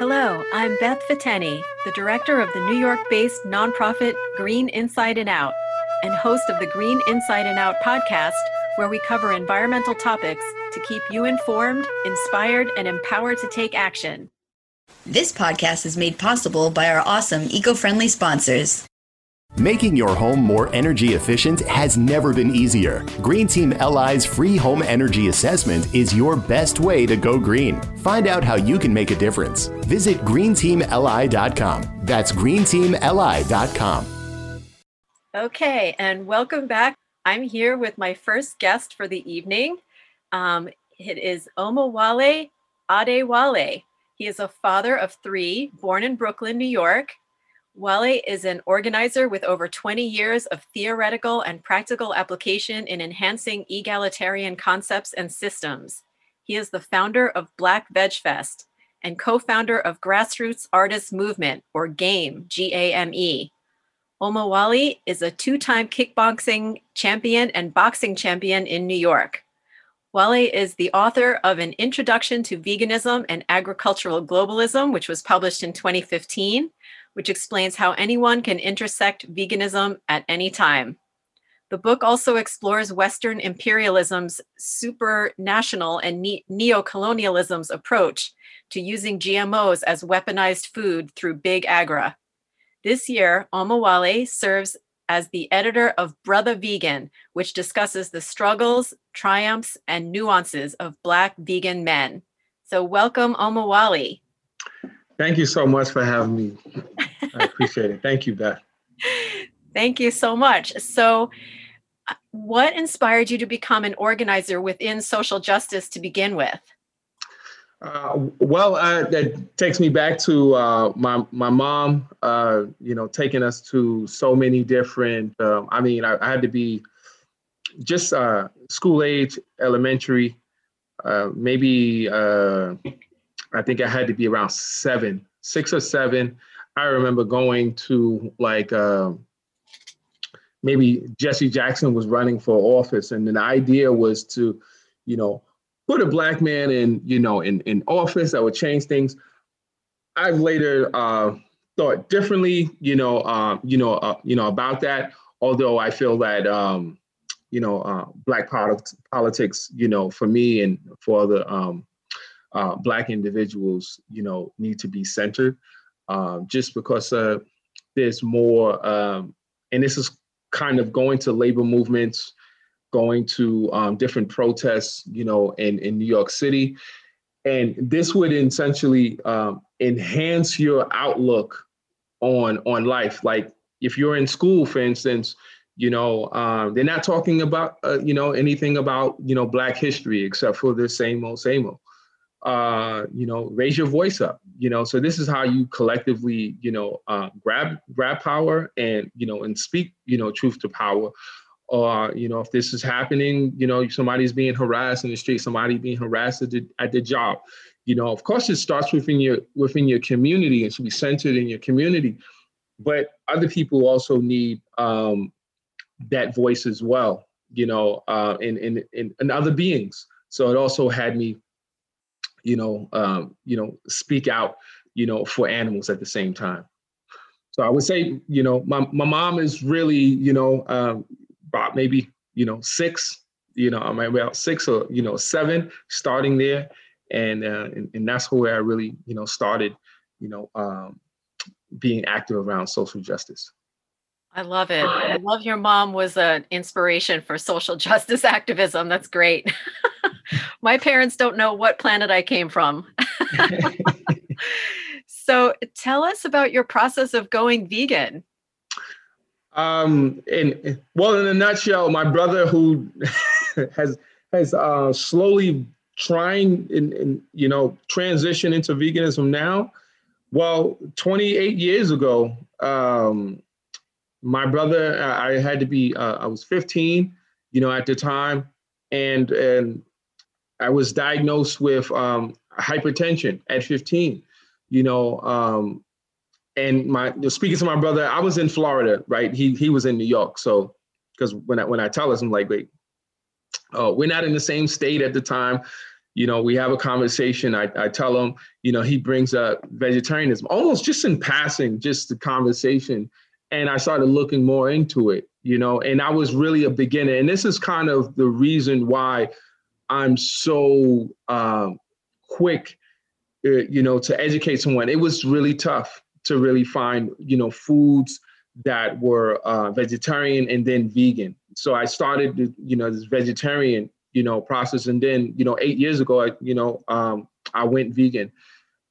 Hello, I'm Beth Fateni, the director of the New York based nonprofit Green Inside and Out, and host of the Green Inside and Out podcast, where we cover environmental topics to keep you informed, inspired, and empowered to take action. This podcast is made possible by our awesome eco friendly sponsors. Making your home more energy efficient has never been easier. Green Team LI's free home energy assessment is your best way to go green. Find out how you can make a difference. Visit greenteamli.com. That's greenteamli.com. Okay, and welcome back. I'm here with my first guest for the evening. Um, it is Omowale Adewale. He is a father of three, born in Brooklyn, New York. Wale is an organizer with over 20 years of theoretical and practical application in enhancing egalitarian concepts and systems. He is the founder of Black Veg Fest and co-founder of Grassroots Artists Movement, or GAME, G-A-M-E. Omowale is a two-time kickboxing champion and boxing champion in New York. Wale is the author of an Introduction to Veganism and Agricultural Globalism, which was published in 2015, which explains how anyone can intersect veganism at any time. The book also explores Western imperialism's supranational and ne- neocolonialism's approach to using GMOs as weaponized food through big agra. This year, Omowale serves as the editor of Brotha Vegan, which discusses the struggles, triumphs, and nuances of Black vegan men. So, welcome, Omowale. Thank you so much for having me. I appreciate it. Thank you, Beth. Thank you so much. So, uh, what inspired you to become an organizer within social justice to begin with? Uh, well, uh, that takes me back to uh, my my mom. Uh, you know, taking us to so many different. Um, I mean, I, I, had to be just uh, school age, elementary, maybe I think I had to be around seven, six or seven. I remember going to like uh, maybe Jesse Jackson was running for office, and the idea was to, you know, put a black man in, you know, in in office that would change things. I've later uh, thought differently, you know, uh, you know, uh, you know about that. Although I feel that, um, you know, uh, black politics, you know, for me and for the um, uh, Black individuals, you know, need to be centered, um, just because uh, there's more, um, and this is kind of going to labor movements, going to um, different protests, you know, in, in New York City. And this would essentially um, enhance your outlook on on life. Like if you're in school, for instance, you know, um, they're not talking about, uh, you know, anything about, you know, Black history except for the same old, same old uh, you know, raise your voice up, you know. So this is how you collectively, you know, uh, grab grab power and you know and speak, you know, truth to power. Or you know, if this is happening, you know, somebody's being harassed in the street, somebody being harassed at the, at the job. You know, of course, it starts within your within your community and should be centered in your community. But other people also need um, that voice as well. You know, uh, in in in other beings. So it also had me you know, um, you know, speak out, you know, for animals at the same time. So I would say, you know, my, my mom is really, you know, um, about maybe, you know, six, you know, I'm about six or, you know, seven starting there. And, uh, and, and that's where I really, you know, started, you know, um, being active around social justice. I love it. I love your mom was an inspiration for social justice activism. That's great. My parents don't know what planet I came from. so tell us about your process of going vegan. Um, and well, in a nutshell, my brother who has has uh, slowly trying in, in you know transition into veganism now. Well, 28 years ago, um, my brother, I had to be, uh, I was 15, you know, at the time, and and I was diagnosed with um, hypertension at 15, you know, um, and my speaking to my brother, I was in Florida, right? He he was in New York, so because when I when I tell us, I'm like, wait, oh, we're not in the same state at the time, you know, we have a conversation. I, I tell him, you know, he brings up vegetarianism almost just in passing, just the conversation. And I started looking more into it, you know, and I was really a beginner. And this is kind of the reason why I'm so uh, quick, uh, you know, to educate someone. It was really tough to really find, you know, foods that were uh, vegetarian and then vegan. So I started, you know, this vegetarian, you know, process, and then, you know, eight years ago, I, you know, um, I went vegan,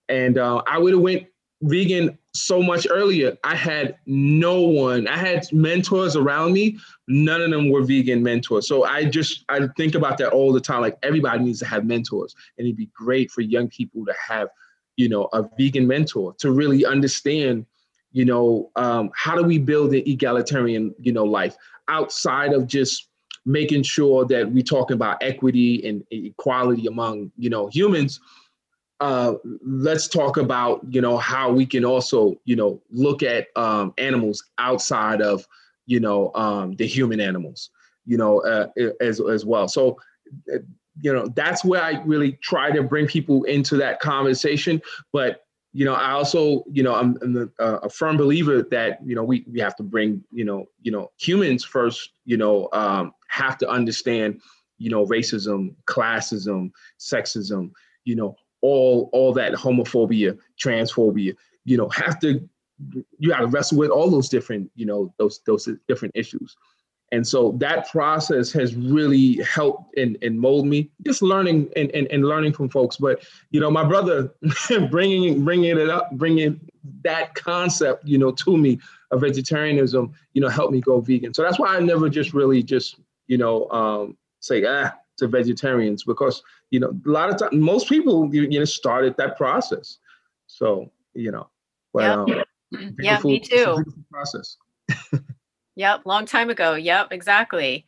and uh, I would have went vegan so much earlier. I had no one. I had mentors around me. None of them were vegan mentors. So I just I think about that all the time. Like everybody needs to have mentors, and it'd be great for young people to have, you know, a vegan mentor to really understand, you know, um, how do we build an egalitarian, you know, life outside of just making sure that we're talking about equity and equality among, you know, humans uh, let's talk about you know how we can also you know look at um, animals outside of you know um, the human animals you know uh, as as well so uh, you know that's where i really try to bring people into that conversation but you know i also you know i'm, I'm a, a, firm believer that you know we, we have to bring you know you know humans first you know um, have to understand you know racism classism sexism you know all all that homophobia, transphobia, you know, have to you got to wrestle with all those different, you know, those those different issues. And so that process has really helped and, and mold me, just learning and, and, and learning from folks. But, you know, my brother bringing, bringing it up, bringing that concept, you know, to me of vegetarianism, you know, helped me go vegan. So that's why I never just really just, you know, um, say, ah, to vegetarians because you know a lot of times most people you, you know started that process so you know but yep. um, yeah me too process yep long time ago yep exactly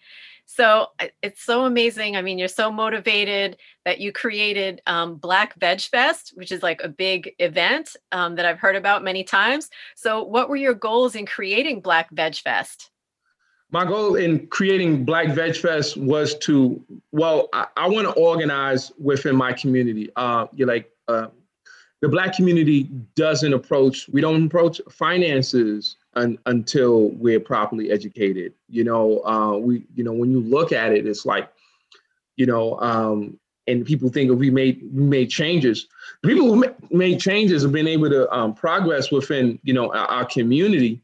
so it's so amazing. I mean, you're so motivated that you created um, Black Veg Fest, which is like a big event um, that I've heard about many times. So, what were your goals in creating Black Veg Fest? My goal in creating Black Veg Fest was to, well, I, I want to organize within my community. Uh, you're like, uh, the Black community doesn't approach, we don't approach finances un, until we're properly educated. You know, uh, we, you know, when you look at it, it's like, you know, um, and people think we made we made changes. People who made changes have been able to um, progress within, you know, our, our community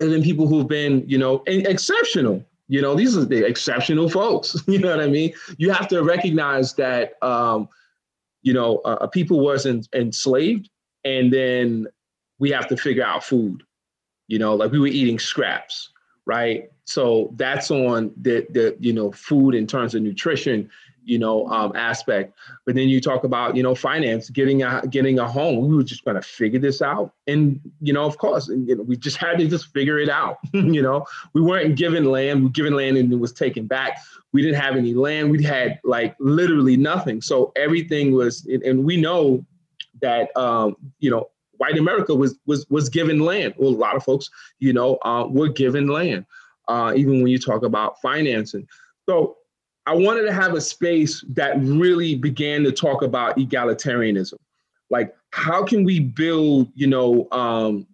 and then people who've been, you know, exceptional. You know, these are the exceptional folks. You know what I mean? You have to recognize that, um, you know, uh, people wasn't enslaved, and then we have to figure out food. You know, like we were eating scraps, right? So that's on the the you know food in terms of nutrition you know, um, aspect. But then you talk about, you know, finance, getting a getting a home. We were just going to figure this out, and you know, of course, and, you know, we just had to just figure it out. you know, we weren't given land. We given land and it was taken back. We didn't have any land. We had like literally nothing. So everything was, and we know that um, you know, white America was was was given land. Well, a lot of folks, you know, uh, were given land. Uh, even when you talk about financing. So I wanted to have a space that really began to talk about egalitarianism. Like, how can we build, you know, um,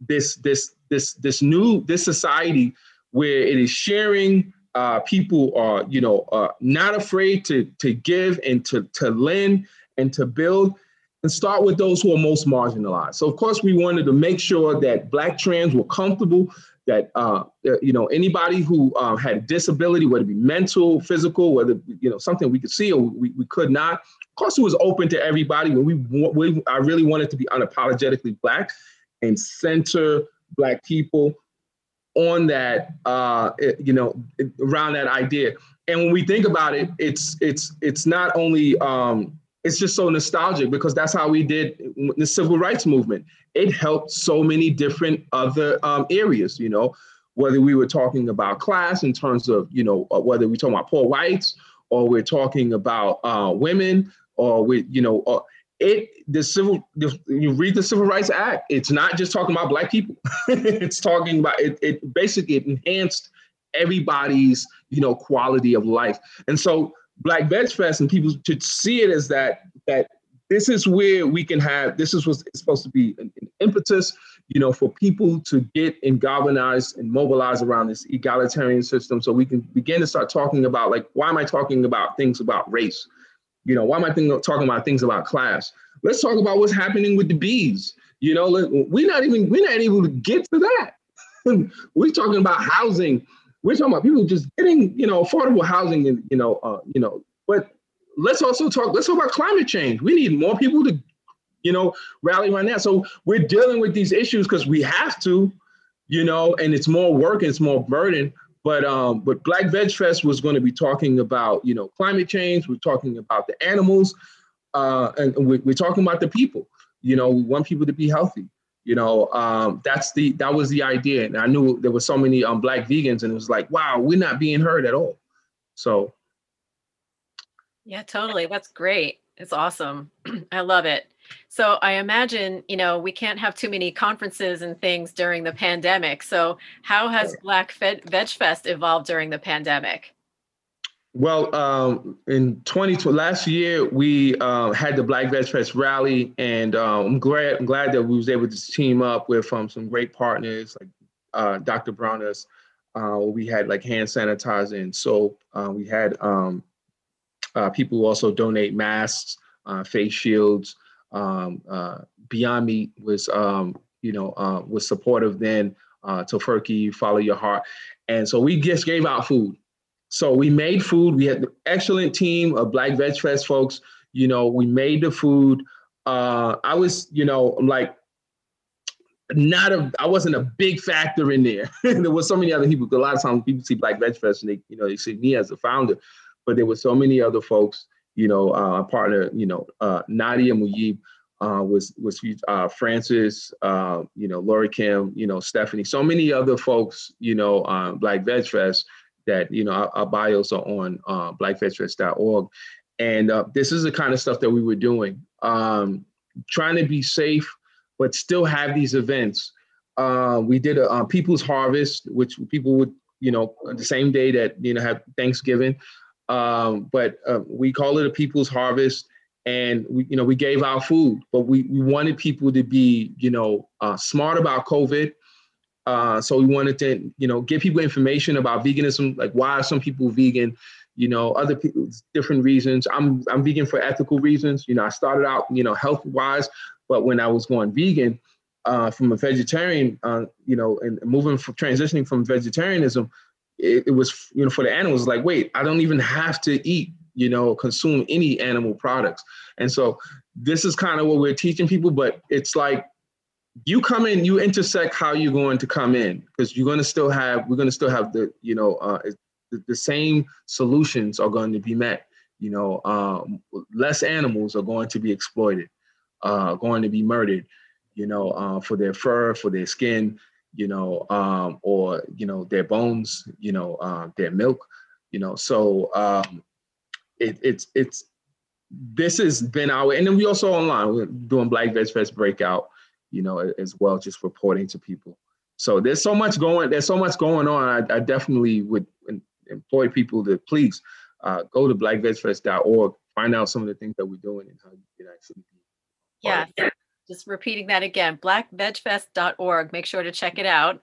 this this this this new this society where it is sharing. Uh, people are, you know, uh, not afraid to to give and to to lend and to build and start with those who are most marginalized. So of course we wanted to make sure that black trans were comfortable that uh, you know anybody who uh, had a disability, whether it be mental, physical, whether you know something we could see or we, we could not. Of course, it was open to everybody. But we, we I really wanted to be unapologetically black and center black people on that uh, you know around that idea. And when we think about it, it's it's it's not only um, it's just so nostalgic because that's how we did the civil rights movement. It helped so many different other um, areas, you know, whether we were talking about class in terms of, you know, uh, whether we're talking about poor whites or we're talking about uh, women or we, you know, uh, it the civil the, you read the Civil Rights Act. It's not just talking about black people. it's talking about it. It basically enhanced everybody's you know quality of life. And so Black Veg Fest and people should see it as that that this is where we can have this is what's supposed to be an, an impetus you know for people to get and galvanize and mobilize around this egalitarian system so we can begin to start talking about like why am i talking about things about race? You know why am i thinking, talking about things about class? Let's talk about what's happening with the bees. You know we're not even we're not able to get to that. We're talking about housing we're talking about people just getting you know affordable housing and you know uh, you know but let's also talk let's talk about climate change. We need more people to you know rally around that. So we're dealing with these issues because we have to you know and it's more work and it's more burden. But um but black veg fest was going to be talking about you know climate change. We're talking about the animals uh and we're, we're talking about the people. You know we want people to be healthy you know um, that's the that was the idea. And i knew there were so many um, black vegans and it was like wow we're not being heard at all. So yeah totally. That's great. It's awesome. I love it. So i imagine you know we can't have too many conferences and things during the pandemic. So how has black veg fest evolved during the pandemic well, um, in 2020, last year we uh, had the Black Veg Fest rally, and um, I'm glad I'm glad that we was able to team up with um, some great partners like uh, Dr. Bronner's. Uh, we had like hand sanitizer and soap. Uh, we had um, uh, people who also donate masks, uh, face shields. Um, Beyond Meat was you know was supportive then. Uh, Tofurky, follow your heart, and so we just gave out food so we made food. We had an excellent team of Black Veg Fest folks. You know, we made the food. Uh, I was, you know, like not a I wasn't a big factor in there. there was so many other people. A lot of times people see Black Veg Fest and they, you know, they see me as a founder, but there were so many other folks. You know, uh, a partner, you know, uh, Nadia Muyib uh, was was uh, Francis, uh, you know, Lori Kim, you know, Stephanie, so many other folks, you know, um, Black Veg Fest that you know our, our bios are on uh, and uh, this is the kind of stuff that we were doing um, trying to be safe but still have these events. Uh, we did a uh, people's harvest which people would you know the same day that you know have thanksgiving. Um, but uh, we call it a people's harvest and we you know we gave out food but we, we wanted people to be you know uh, smart about covid uh, so we wanted to, you know, give people information about veganism, like why are some people vegan, you know, other people, different reasons. I'm I'm vegan for ethical reasons. You know, I started out, you know, health wise, but when I was going vegan, uh, from a vegetarian, uh, you know, and moving from transitioning from vegetarianism, it, it was, you know, for the animals, like, wait, I don't even have to eat, you know, consume any animal products. And so this is kind of what we're teaching people, but it's like you come in, you intersect how you're going to come in because you're going to still have, we're going to still have the, you know, uh, the, the, same solutions are going to be met. You know, um, less animals are going to be exploited, uh, going to be murdered, you know, uh, for their fur, for their skin, you know, um, or, you know, their bones, you know, uh, their milk, you know, so um, it, it's, it's, this has been our, and then we also online, we're doing Black Veg Fest breakout you know, as well, just reporting to people. So there's so much going, there's so much going on. I, I definitely would employ people to please uh, go to blackvegfest.org, find out some of the things that we're doing and how you can actually be. Yeah, just repeating that again, blackvegfest.org. Make sure to check it out.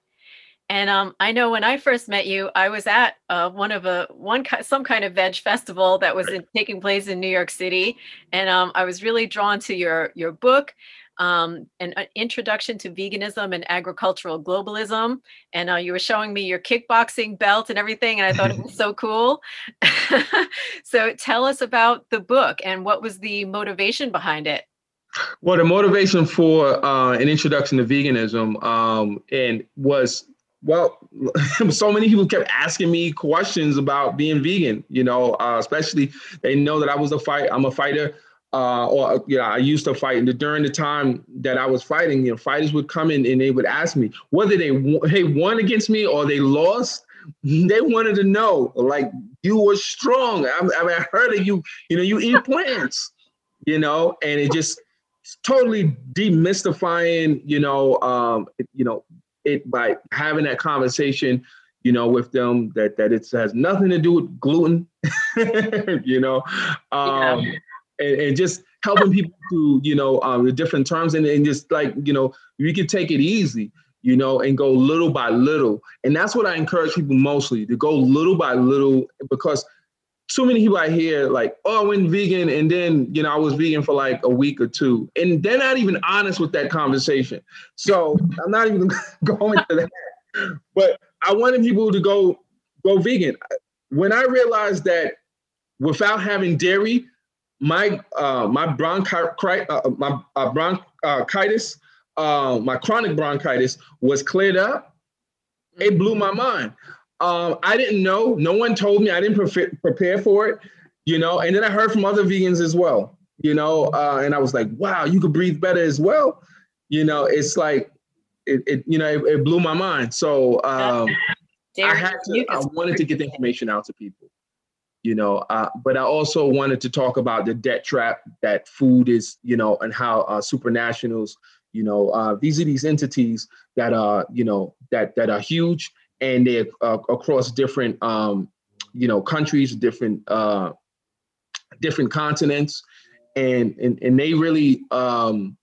And um, I know when I first met you, I was at uh, one of a one some kind of veg festival that was in, taking place in New York City, and um, I was really drawn to your your book um, an, an, introduction to veganism and agricultural globalism. And uh, you were showing me your kickboxing belt and everything, and I thought it was so cool. so tell us about the book and what was the motivation behind it? Well, the motivation for uh, an introduction to veganism um, and was well, so many people kept asking me questions about being vegan. You know, uh, especially they know that I was a fight. I'm a fighter uh, or you know, I used to fight. And during the time that I was fighting, you know, fighters would come in and they would ask me whether they they won against me or they lost. They wanted to know, like, you were strong. I, I mean, I heard that you, you know, you eat plants, you know, and it just totally demystifying, you know, um, you know, it by having that conversation, you know, with them that that it has nothing to do with gluten, you know, um, yeah. And, and, just helping people to, you know, um, the different terms and, and just like, you know, we could take it easy, you know, and go little by little. And that's what I encourage people mostly to go little by little because so many people I hear like, oh, I went vegan and then, you know, I was vegan for like a week or two. And they're not even honest with that conversation. So I'm not even going to that. But I wanted people to go go vegan. When I realized that without having dairy, my uh, my bronchi- uh, my uh, bronchitis, uh, my chronic bronchitis was cleared up. It blew my mind. Um, I didn't know. No one told me. I didn't pre- prepare for it, you know. And then I heard from other vegans as well, you know. Uh, and I was like, wow, you could breathe better as well. You know, it's like, it, it you know, it, it, blew my mind. So um, I had to. I wanted to get the information out to people, you know. Uh, but I also wanted to talk about the debt trap that food is, you know, and how uh, supranationals, you know, uh, these are these entities that are, you know, that that are huge and they're uh, across different um, you know countries, different uh, different continents, and and and they really um,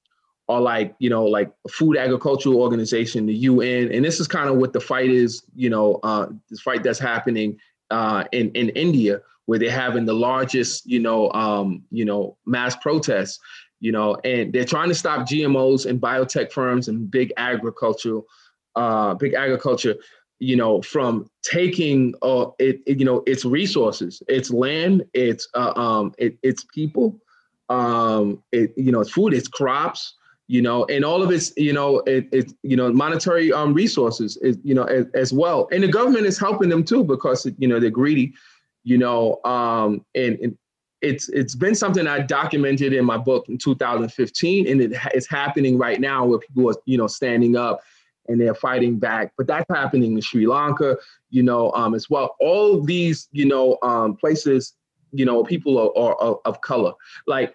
are like you know like a food agricultural organization, the UN, and this is kind of what the fight is. You know, uh, this fight that's happening uh, in in India, where they're having the largest you know um, you know mass protests. You know, and they're trying to stop GMOs and biotech firms and big agricultural, uh, big agriculture you know, from taking uh, it, it, you know, its resources, its land, its uh, um, it, its people, um, it, you know, it's food, its crops, you know, and all of its, you know, it, it you know, monetary um, resources, is, you know, as, as, well. And the government is helping them too because you know they're greedy, you know, um, and, and it's it's been something I documented in my book in 2015, and it, it's happening right now where people are you know standing up and they're fighting back. But that's happening in Sri Lanka, you know, um, as well. All these, you know, um, places, you know, people are, are, are, of color. Like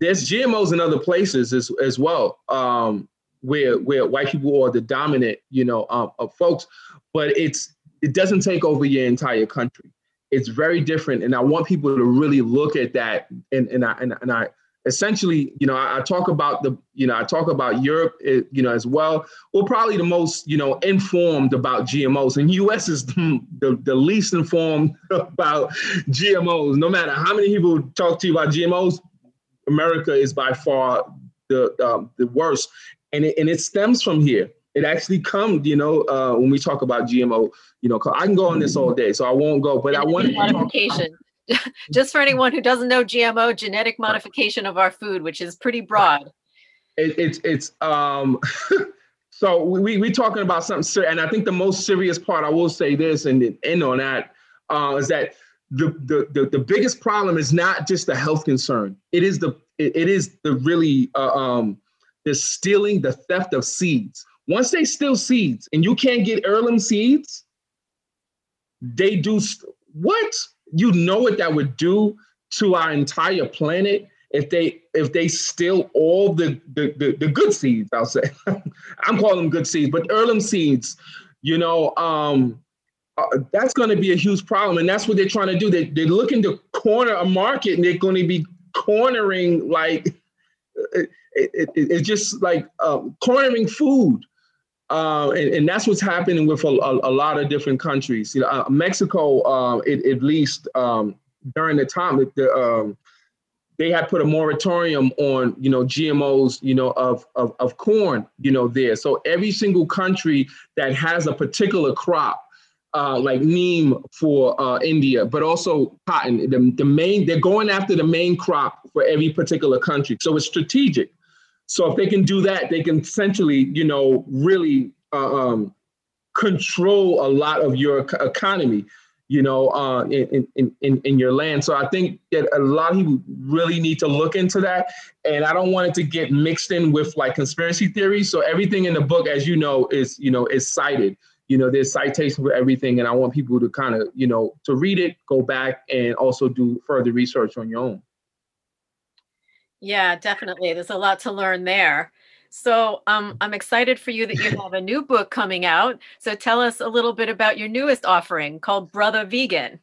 there's GMOs in other places as, as well, um, where where white people are the dominant, you know, um, of folks. But it's it doesn't take over your entire country. It's very different, and I want people to really look at that. And and I and, and I essentially, you know, I, I, talk about the, you know, I talk about Europe, eh, you know, as well. We're probably the most, you know, informed about GMOs, and U.S. is the, the, the least informed about GMOs. No matter how many people talk to you about GMOs, America is by far the um, the worst, and it, and it stems from here. It actually comes, you know, uh, when we talk about GMO, you know, I can go on this all day, so I won't go. But I want talk just for anyone who doesn't know GMO, genetic modification of our food, which is pretty broad. It, it's it's um so we we talking about something serious, and I think the most serious part I will say this and end on that uh, is that the, the the biggest problem is not just the health concern. It is the it, it is the really uh, um the stealing, the theft of seeds. Once they steal seeds and you can't get heirloom seeds, they do st- what? you know what that would do to our entire planet if they if they steal all the the, the, the good seeds i'll say i'm calling them good seeds but heirloom seeds you know um uh, that's going to be a huge problem and that's what they're trying to do they, they're looking to corner a market and they're going to be cornering like it, it, it, it's just like uh, cornering food uh, and, and, that's what's happening with a, a, a, lot of different countries. You know, uh, Mexico, it, at least um, during the time, the, um, they had put a moratorium on, you know, GMOs, you know, of, of, of corn, you know, there. So every single country that has a particular crop, uh, like neem for uh, India, but also cotton, the, the main, they're going after the main crop for every particular country. So it's strategic. So if they can do that, they can essentially, you know, really uh, um, control a lot of your economy, you know, uh, in, in, in, in your land. So I think that a lot of people really need to look into that. And I don't want it to get mixed in with like conspiracy theories. So everything in the book, as you know, is, you know, is cited. You know, there's citation for everything. And I want people to kind of, you know, to read it, go back and also do further research on your own. Yeah, definitely. There's a lot to learn there. So um, I'm excited for you that you have a new book coming out. So tell us a little bit about your newest offering called Brotha Vegan.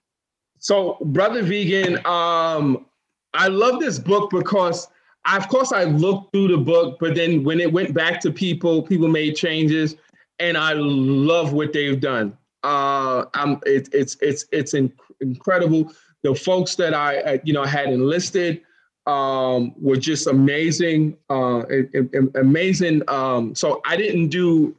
So Brotha Vegan, um, I love this book because I, of course I looked through the book, but then when it went back to people, people made changes, and I love what they've done. Uh, I'm it, it's it's it's incredible. The folks that I you know had enlisted um, were just amazing, uh, amazing. Um, so I didn't do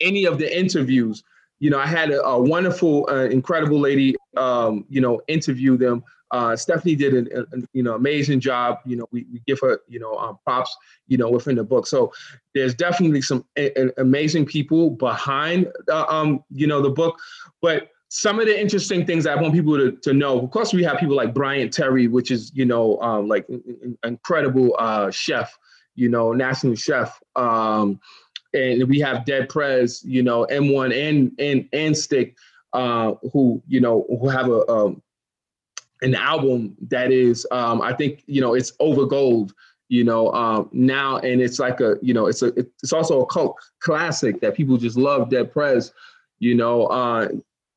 any of the interviews. You know, I had a, a wonderful, uh, incredible lady, um, you know, interview them. Uh, Stephanie did an, an, you know amazing job. You know, we, we give her you know um, props. You know, within the book. So there's definitely some a, a amazing people behind uh, um you know the book, but some of the interesting things I want people to, to know. Of course, we have people like Bryant Terry, which is you know um, like incredible uh, chef, you know, national chef. Um, and we have Dead Prez, you know, M1 and and and Stick, uh, who you know who have a um, an album that is um, I think you know it's over gold you know um, now and it's like a you know it's a it's also a cult classic that people just love dead prez you know uh,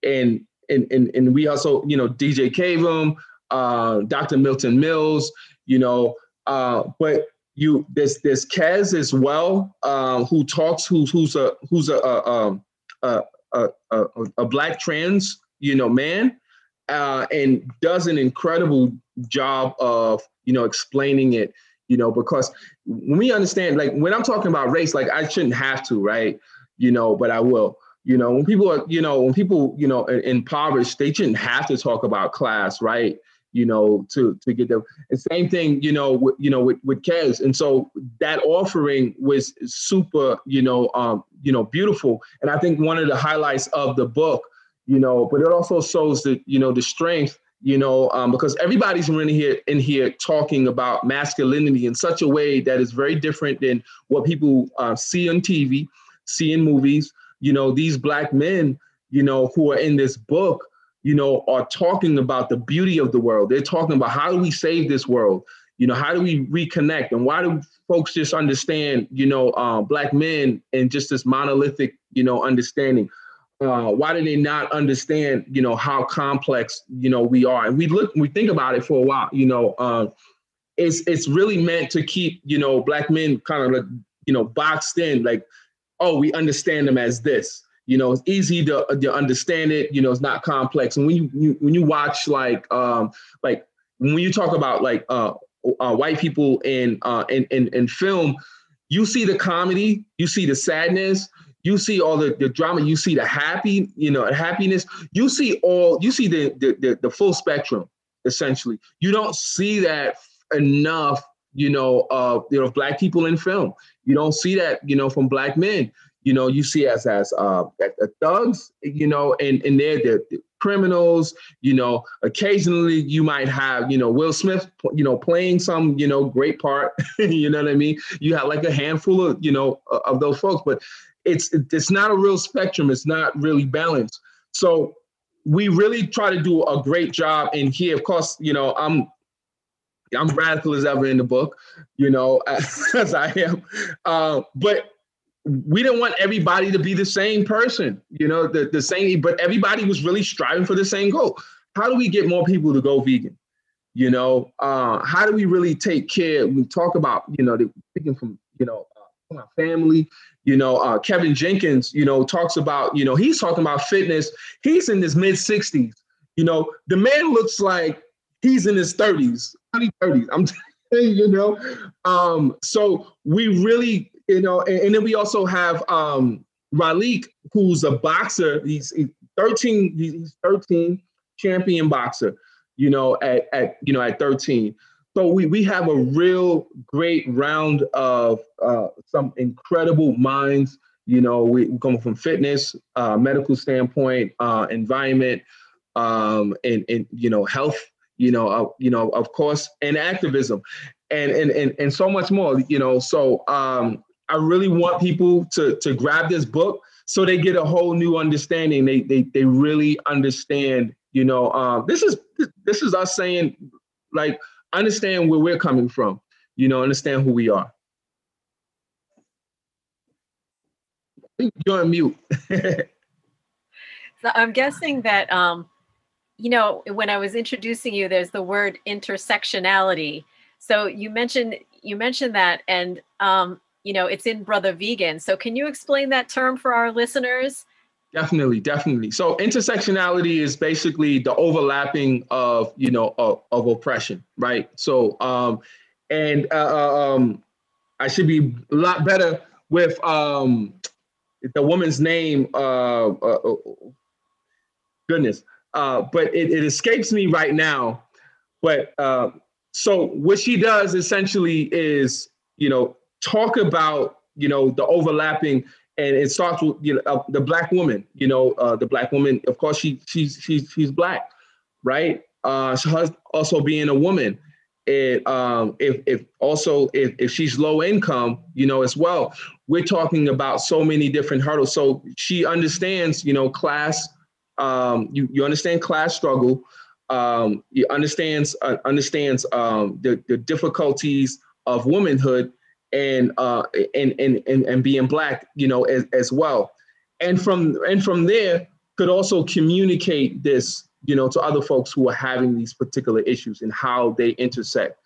and and and, and we also you know dj Cavem, uh, dr milton mills you know uh, but you there's there's kez as well uh, who talks who's who's a who's a a, um, a a, a, a black trans you know man uh, and does an incredible job of you know explaining it you know because when we understand like when i'm talking about race like i shouldn't have to right? You know but i will. You know when people are you know when people you know impoverished they shouldn't have to talk about class right? You know to to get them. And same thing you know with, you know with with Kez. And so that offering was super you know um you know beautiful. And i think one of the highlights of the book you know, but it also shows that, you know, the strength, you know, um, because everybody's really here in here talking about masculinity in such a way that is very different than what people uh, see on TV, see in movies. You know, these black men, you know, who are in this book, you know, are talking about the beauty of the world. They're talking about how do we save this world? You know, how do we reconnect? And why do folks just understand, you know, uh, black men and just this monolithic, you know, understanding? Uh, why do they not understand, you know, how complex, you know, we are? And we look, we think about it for a while, you know, uh, it's it's really meant to keep, you know, black men kind of like, you know, boxed in, like, oh, we understand them as this. You know, it's easy to, to understand it. You know, it's not complex. And when you, you when you watch like um like when you talk about like uh, uh white people in uh in, in in film, you see the comedy, you see the sadness, you see all the, the drama you see the happy you know happiness. You see all you see the, the the, the full spectrum essentially. You don't see that enough you know uh you know black people in film. You don't see that you know from black men. You know you see as as uh thugs you know and and they're the criminals. You know occasionally you might have you know will smith you know playing some you know great part. You know what i mean? You have like a handful of you know of those folks. But it's it's not a real spectrum. It's not really balanced. So we really try to do a great job in here. Of course, you know, I'm I'm radical as ever in the book, you know, as I am. Uh, but we didn't want everybody to be the same person, you know, the, the same, but everybody was really striving for the same goal. How do we get more people to go vegan? You know, uh, how do we really take care? We talk about, you know, the, from, you know, uh, our family, you know, uh, Kevin Jenkins, you know, talks about, you know, he's talking about fitness. He's in his mid 60s. You know, the man looks like he's in his 30s, 30s. I'm telling you, you know. Um, so we really, you know, and, and then we also have um Ralik, who's a boxer. He's, he's 13, he's 13 champion boxer, you know, at, at you know, at 13. So we, we have a real great round of uh, some incredible minds. You know, we come from fitness, uh, medical standpoint, uh, environment, um, and and you know health. You know, you know, of course, and activism, and and and and so much more. You know, so um, I really want people to to grab this book so they get a whole new understanding. They they they really understand. You know, uh, this is this is us saying like understand where we're coming from, you know, understand who we are. you're on mute. so I'm guessing that um, you know, when I was introducing you, there's the word intersectionality. So you mentioned you mentioned that, and um, you know, it's in Brotha Vegan. So can you explain that term for our listeners? Definitely, definitely. So intersectionality is basically the overlapping of you know of, of oppression, right? So um, and uh, uh um, I should be a lot better with um the woman's name. Uh, uh, uh goodness, uh, but it, it escapes me right now. But uh, so what she does essentially is you know talk about you know the overlapping and it starts with you know uh, the black woman you know uh, the black woman of course she she's she's she's black right? Uh so also being a woman it um if if also if, if she's low income you know as well we're talking about so many different hurdles. So she understands you know class um you you understand class struggle um you understands uh, understands um the the difficulties of womanhood and uh and and and, and being black you know as, as well. And from and from there could also communicate this you know to other folks who are having these particular issues and how they intersect.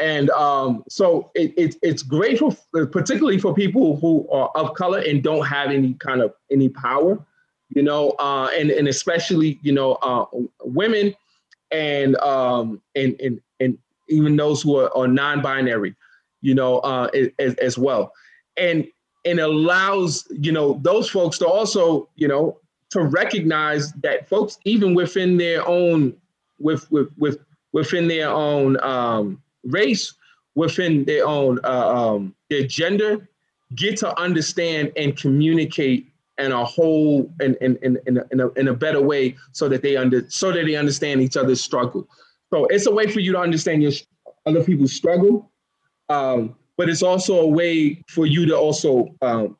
And um, so it, it, it's great for particularly for people who are of color and don't have any kind of any power you know uh, and and especially you know uh, women and um and and and even those who are, are non-binary you know, uh, as, as well. And and allows, you know, those folks to also, you know, to recognize that folks, even within their own, with with with within their own um, race, within their own uh, um, their gender, get to understand and communicate in a whole in in, in, in, a, in, a, in a better way so that they under so that they understand each other's struggle. So it's a way for you to understand your other people's struggle um, but it's also a way for you to also, um,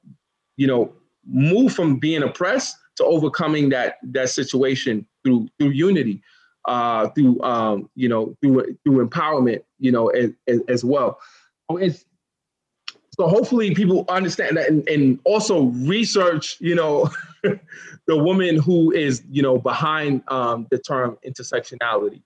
you know, move from being oppressed to overcoming that that situation through through unity, uh, through um, you know through through empowerment, you know, as, as, well. So it's so hopefully people understand that and, and also research, you know, the woman who is you know behind um, the term intersectionality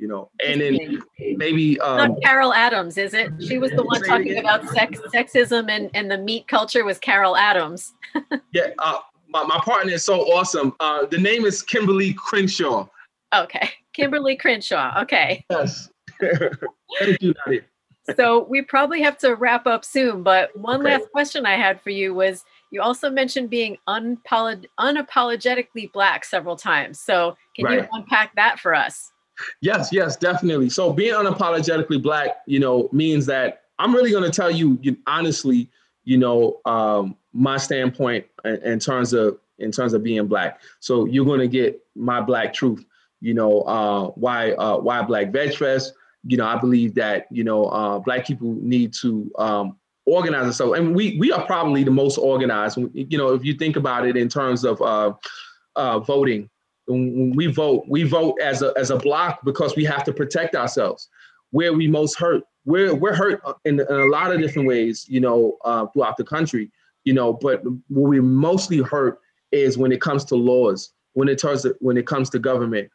you know, and then maybe um, not Carol Adams, is it? She was the one talking about sex, sexism and, and the meat culture was Carol Adams. yeah, uh, my, my partner is so awesome. Uh, the name is Kimberly Crenshaw. Okay, Kimberly Crenshaw. Okay. Yes. Thank you, Nadia. so we probably have to wrap up soon, but one okay. last question I had for you was you also mentioned being unapolog- unapologetically black several times. So can right. you unpack that for us? Yes, yes, definitely. So being unapologetically black, you know, means that I'm really going to tell you, you honestly, you know, um, my standpoint in, in, terms of in terms of being black. So you're going to get my black truth. You know, uh, why uh, why Black Fest. You know, I believe that you know uh, black people need to um, organize ourselves, and we we are probably the most organized. You know, if you think about it in terms of uh, uh, voting we vote, we vote as a as a block because we have to protect ourselves. Where we most hurt, we're we're hurt in, in a lot of different ways, you know, uh, throughout the country, you know. But what we mostly hurt is when it comes to laws, when it turns when it comes to government,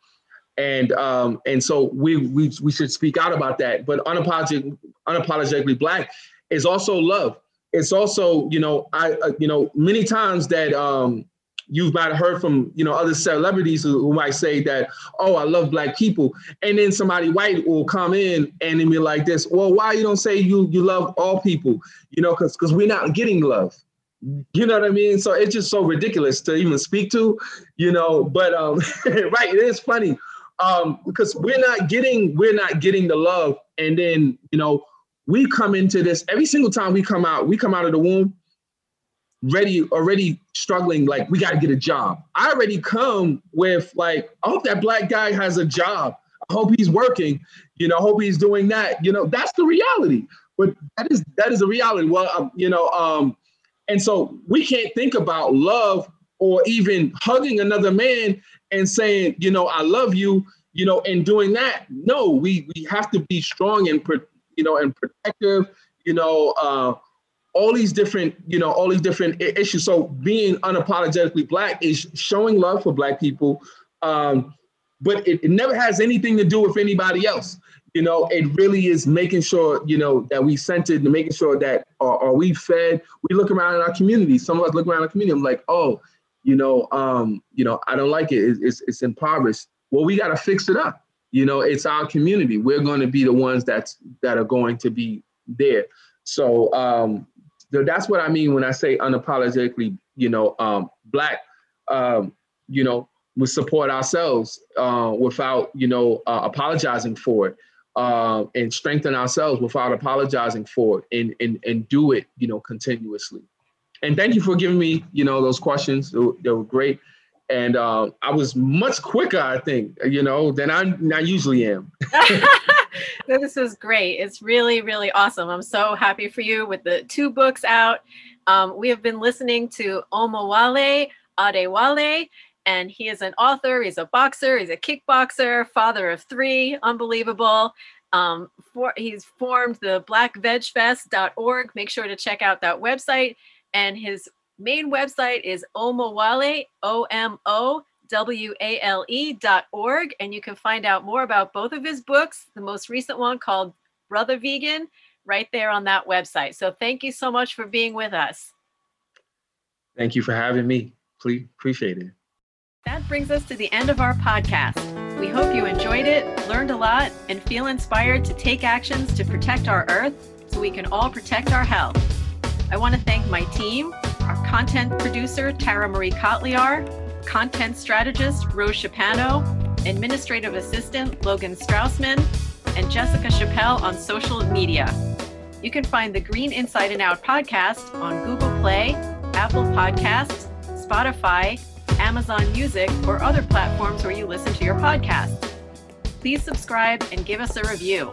and um, and so we we we should speak out about that. But unapologetic, unapologetically black is also love. It's also you know I uh, you know many times that um, you might have heard from you know other celebrities who, who, might say that oh i love black people. And then somebody white will come in and then be like this well why you don't say you you love all people? You know because because we're not getting love. You know what i mean? So it's just so ridiculous to even speak to you know but um right it is funny um because we're not getting we're not getting the love. And then you know we come into this every single time we come out we come out of the womb ready already struggling like we got to get a job. I already come with like i hope that black guy has a job. I hope he's working you know hope he's doing that you know that's the reality. But that is that is a reality. Well um, you know um and so we can't think about love or even hugging another man and saying you know i love you you know and doing that. No we we have to be strong and you know and protective you know uh all these different, you know, all these different issues. So being unapologetically black is showing love for black people, um, but it, it never has anything to do with anybody else. You know, it really is making sure, you know, that we centered and making sure that are, are we fed? We look around in our community. Some of us look around our community. I'm like, oh, you know, um, you know, I don't like it. It's, it's impoverished. Well, we got to fix it up. You know, it's our community. We're going to be the ones that's that are going to be there. So um, that's what I mean when I say unapologetically, you know, um, black, um, you know, we support ourselves uh, without, you know, uh, apologizing for it. Uh, and strengthen ourselves without apologizing for it and, and, and do it, you know, continuously. And thank you for giving me, you know, those questions. They were, they were great. And uh, I was much quicker, I think, you know, than I, I usually am. this is great. It's really, really awesome. I'm so happy for you with the two books out. Um, we have been listening to Omowale Adewale, and he is an author, he's a boxer, he's a kickboxer, father of three, unbelievable. Um, for, he's formed the blackvegfest.org. Make sure to check out that website. And his main website is omowale, O M O W-A-L-E dot org. And you can find out more about both of his books, the most recent one called Brotha Vegan, right there on that website. So thank you so much for being with us. Thank you for having me. Please appreciate it. That brings us to the end of our podcast. We hope you enjoyed it, learned a lot, and feel inspired to take actions to protect our earth so we can all protect our health. I want to thank my team, our content producer, Tara Marie Kotliar, content strategist, Rose Shapano, administrative assistant, Logan Straussman, and Jessica Chappelle on social media. You can find the Green Inside and Out podcast on Google Play, Apple Podcasts, Spotify, Amazon Music, or other platforms where you listen to your podcasts. Please subscribe and give us a review.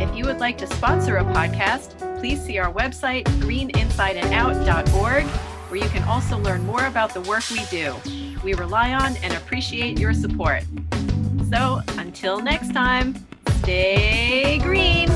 If you would like to sponsor a podcast, please see our website, greeninsideandout.org, where you can also learn more about the work we do. We rely on and appreciate your support. So until next time, stay green.